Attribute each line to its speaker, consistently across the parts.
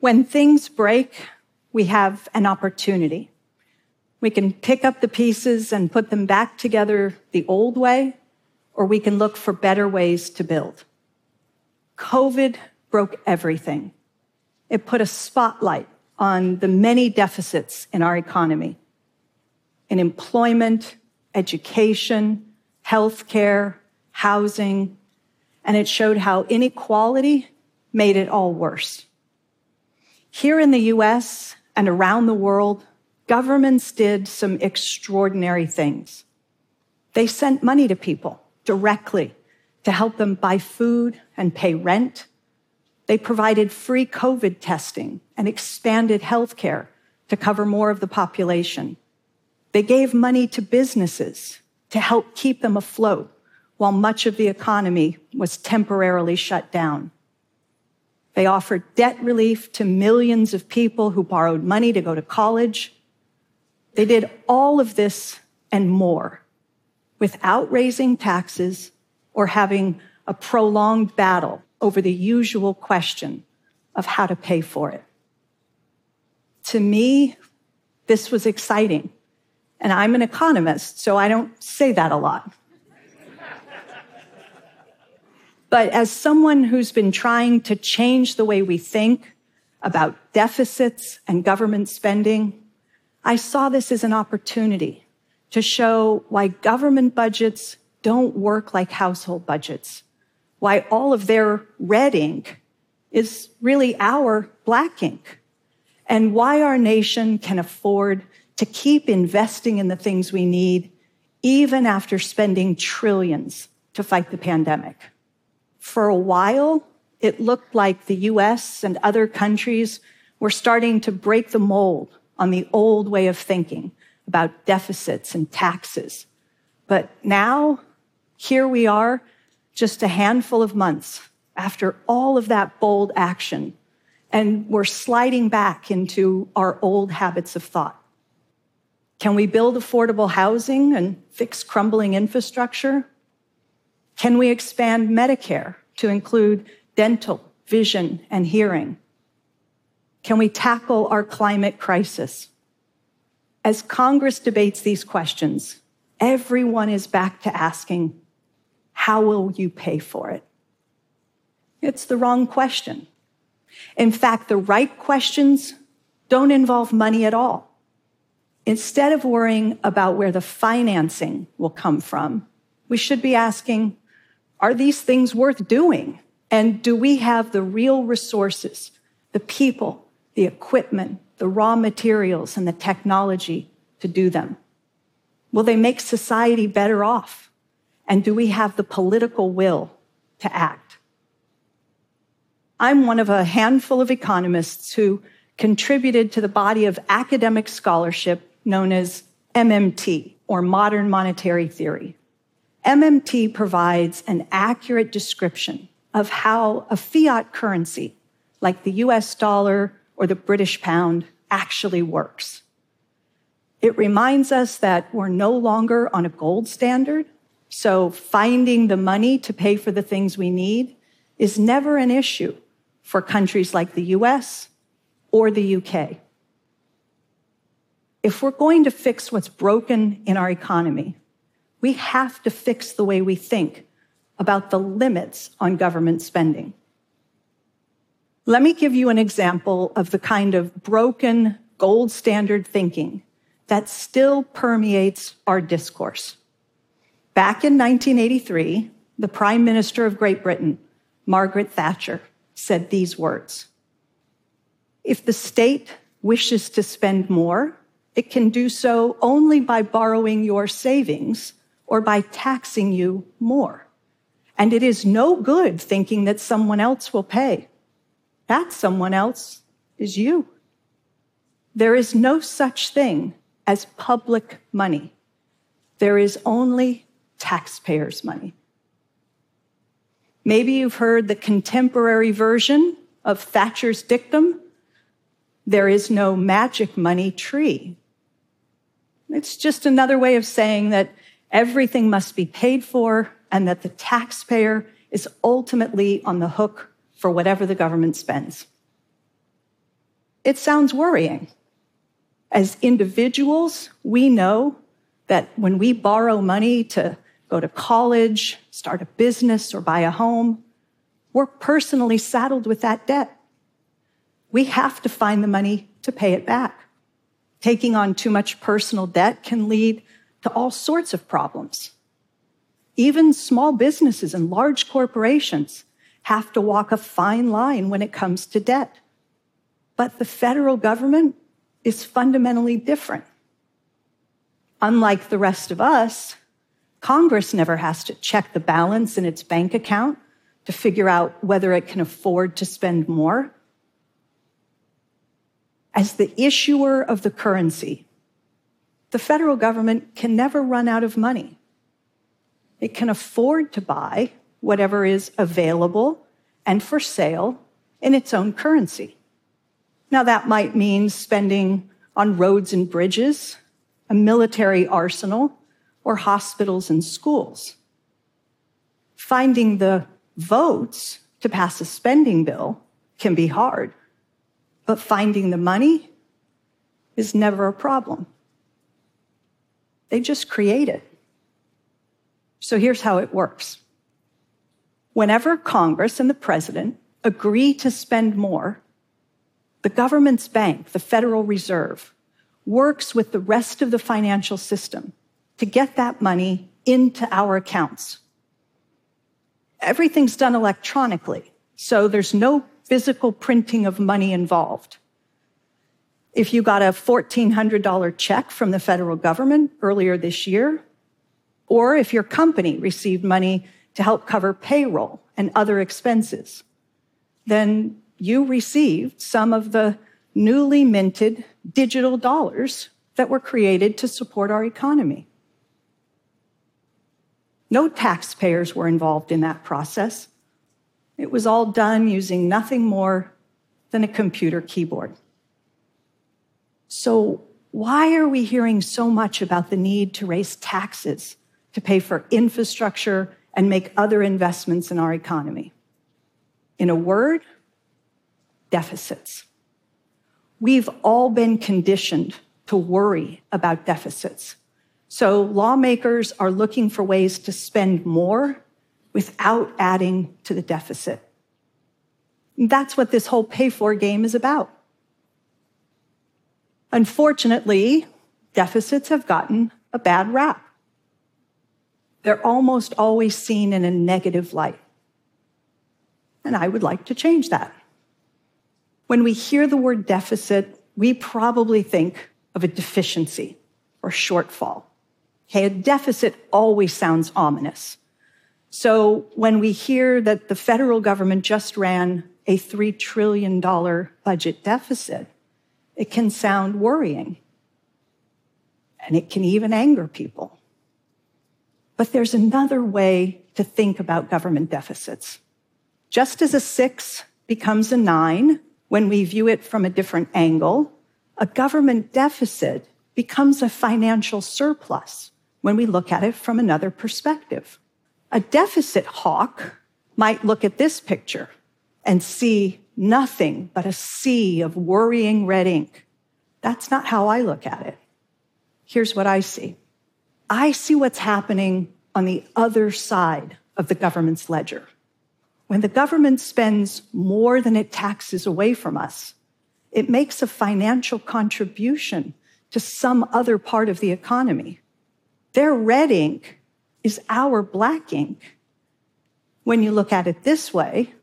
Speaker 1: When things break, we have an opportunity. We can pick up the pieces and put them back together the old way, or we can look for better ways to build. COVID broke everything. It put a spotlight on the many deficits in our economy in employment, education, healthcare, housing, and it showed how inequality made it all worse. Here in the US and around the world, governments did some extraordinary things. They sent money to people directly to help them buy food and pay rent. They provided free COVID testing and expanded healthcare to cover more of the population. They gave money to businesses to help keep them afloat while much of the economy was temporarily shut down. They offered debt relief to millions of people who borrowed money to go to college. They did all of this and more without raising taxes or having a prolonged battle over the usual question of how to pay for it. To me, this was exciting. And I'm an economist, so I don't say that a lot. But as someone who's been trying to change the way we think about deficits and government spending, I saw this as an opportunity to show why government budgets don't work like household budgets, why all of their red ink is really our black ink, and why our nation can afford to keep investing in the things we need, even after spending trillions to fight the pandemic. For a while, it looked like the US and other countries were starting to break the mold on the old way of thinking about deficits and taxes. But now, here we are, just a handful of months after all of that bold action, and we're sliding back into our old habits of thought. Can we build affordable housing and fix crumbling infrastructure? Can we expand Medicare to include dental, vision, and hearing? Can we tackle our climate crisis? As Congress debates these questions, everyone is back to asking, how will you pay for it? It's the wrong question. In fact, the right questions don't involve money at all. Instead of worrying about where the financing will come from, we should be asking, are these things worth doing? And do we have the real resources, the people, the equipment, the raw materials, and the technology to do them? Will they make society better off? And do we have the political will to act? I'm one of a handful of economists who contributed to the body of academic scholarship known as MMT, or Modern Monetary Theory. MMT provides an accurate description of how a fiat currency, like the US dollar or the British pound, actually works. It reminds us that we're no longer on a gold standard, so finding the money to pay for the things we need is never an issue for countries like the US or the UK if we're going to fix what's broken in our economy, we have to fix the way we think about the limits on government spending. Let me give you an example of the kind of broken gold standard thinking that still permeates our discourse. Back in 1983, the Prime Minister of Great Britain, Margaret Thatcher, said these words If the state wishes to spend more, it can do so only by borrowing your savings or by taxing you more. And it is no good thinking that someone else will pay. That someone else is you. There is no such thing as public money. There is only taxpayers' money. Maybe you've heard the contemporary version of Thatcher's dictum there is no magic money tree. It's just another way of saying that everything must be paid for and that the taxpayer is ultimately on the hook for whatever the government spends. it sounds worrying. As individuals, we know that when we borrow money to go to college, start a business, or buy a home, we're personally saddled with that debt. We have to find the money to pay it back. Taking on too much personal debt can lead to all sorts of problems. Even small businesses and large corporations have to walk a fine line when it comes to debt. But the federal government is fundamentally different. Unlike the rest of us, Congress never has to check the balance in its bank account to figure out whether it can afford to spend more. As the issuer of the currency, the federal government can never run out of money. It can afford to buy whatever is available and for sale in its own currency. Now, that might mean spending on roads and bridges, a military arsenal, or hospitals and schools. Finding the votes to pass a spending bill can be hard, but finding the money is never a problem. They just create it. So here's how it works. Whenever Congress and the president agree to spend more, the government's bank, the Federal Reserve, works with the rest of the financial system to get that money into our accounts. Everything's done electronically, so there's no physical printing of money involved. If you got a $1,400 check from the federal government earlier this year, or if your company received money to help cover payroll and other expenses, then you received some of the newly minted digital dollars that were created to support our economy. No taxpayers were involved in that process. It was all done using nothing more than a computer keyboard. So, why are we hearing so much about the need to raise taxes to pay for infrastructure and make other investments in our economy? In a word, deficits. We've all been conditioned to worry about deficits. So lawmakers are looking for ways to spend more without adding to the deficit. that's what this whole pay for game is about. Unfortunately, deficits have gotten a bad rap. They're almost always seen in a negative light. And I would like to change that. When we hear the word deficit, we probably think of a deficiency or shortfall. Okay, a deficit always sounds ominous. So when we hear that the federal government just ran a $3 trillion budget deficit, it can sound worrying. And it can even anger people. But there's another way to think about government deficits. Just as a six becomes a nine, when we view it from a different angle, a government deficit becomes a financial surplus when we look at it from another perspective. A deficit hawk might look at this picture and see nothing but a sea of worrying red ink. That's not how I look at it. Here's what I see. I see what's happening on the other side of the government's ledger. When the government spends more than it taxes away from us, it makes a financial contribution to some other part of the economy. Their red ink is our black ink. When you look at it this way,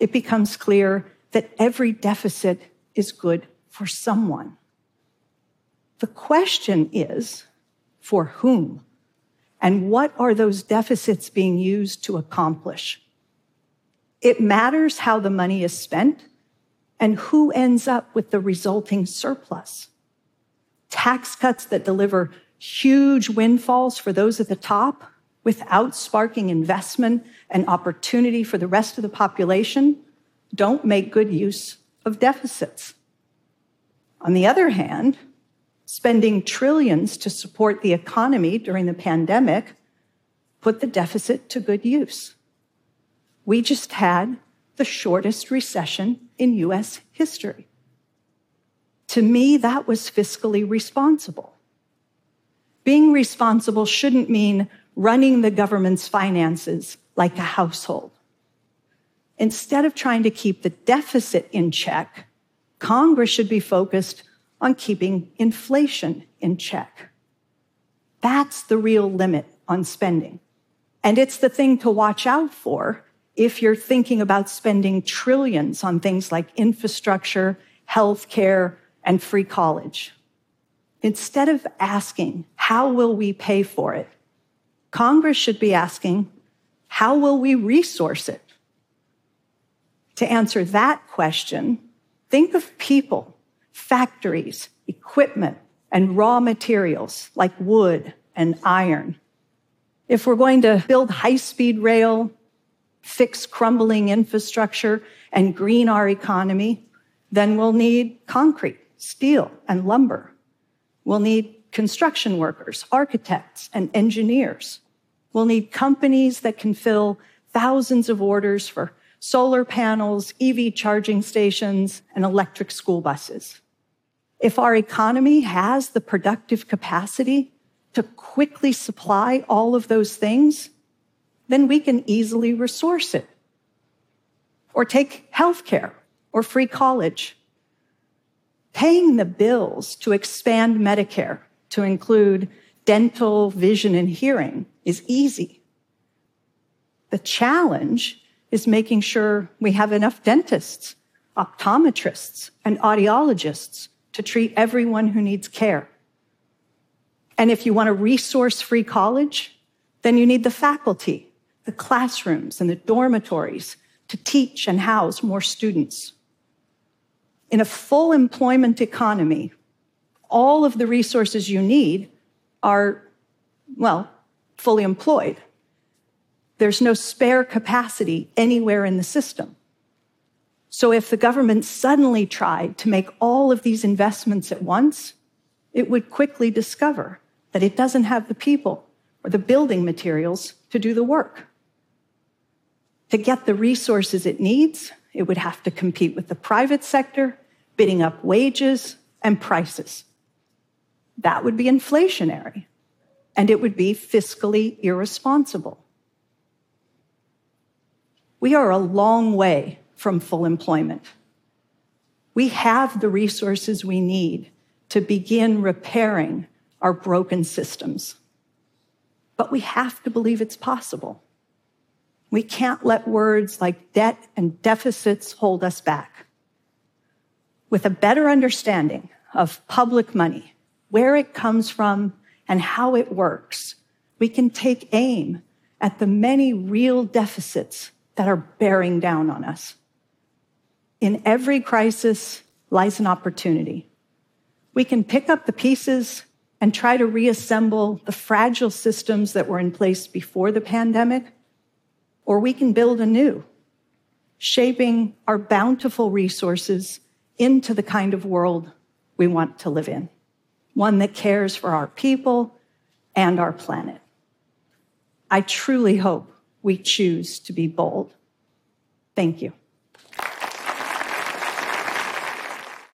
Speaker 1: it becomes clear that every deficit is good for someone. The question is for whom? And what are those deficits being used to accomplish? It matters how the money is spent and who ends up with the resulting surplus. Tax cuts that deliver huge windfalls for those at the top without sparking investment and opportunity for the rest of the population don't make good use of deficits. On the other hand, spending trillions to support the economy during the pandemic put the deficit to good use. We just had the shortest recession in US history. To me, that was fiscally responsible. Being responsible shouldn't mean running the government's finances like a household. Instead of trying to keep the deficit in check, Congress should be focused on keeping inflation in check. That's the real limit on spending. And it's the thing to watch out for if you're thinking about spending trillions on things like infrastructure, healthcare, and free college. Instead of asking, how will we pay for it? Congress should be asking, how will we resource it? To answer that question, think of people, factories, equipment, and raw materials like wood and iron. If we're going to build high speed rail, fix crumbling infrastructure, and green our economy, then we'll need concrete, steel, and lumber. We'll need construction workers, architects, and engineers. We'll need companies that can fill thousands of orders for solar panels, EV charging stations, and electric school buses. If our economy has the productive capacity to quickly supply all of those things, then we can easily resource it. Or take healthcare or free college. Paying the bills to expand Medicare to include dental, vision, and hearing is easy. The challenge is making sure we have enough dentists, optometrists, and audiologists to treat everyone who needs care. And if you want a resource free college, then you need the faculty, the classrooms, and the dormitories to teach and house more students. In a full employment economy, all of the resources you need are, well, fully employed. There's no spare capacity anywhere in the system. So if the government suddenly tried to make all of these investments at once, it would quickly discover that it doesn't have the people or the building materials to do the work. To get the resources it needs, it would have to compete with the private sector, bidding up wages and prices. That would be inflationary, and it would be fiscally irresponsible. We are a long way from full employment. We have the resources we need to begin repairing our broken systems. But we have to believe it's possible. We can't let words like debt and deficits hold us back. With a better understanding of public money, where it comes from, and how it works, we can take aim at the many real deficits that are bearing down on us. In every crisis lies an opportunity. We can pick up the pieces and try to reassemble the fragile systems that were in place before the pandemic, or we can build anew, shaping our bountiful resources into the kind of world we want to live in, one that cares for our people and our planet. I truly hope we choose to be bold. Thank you.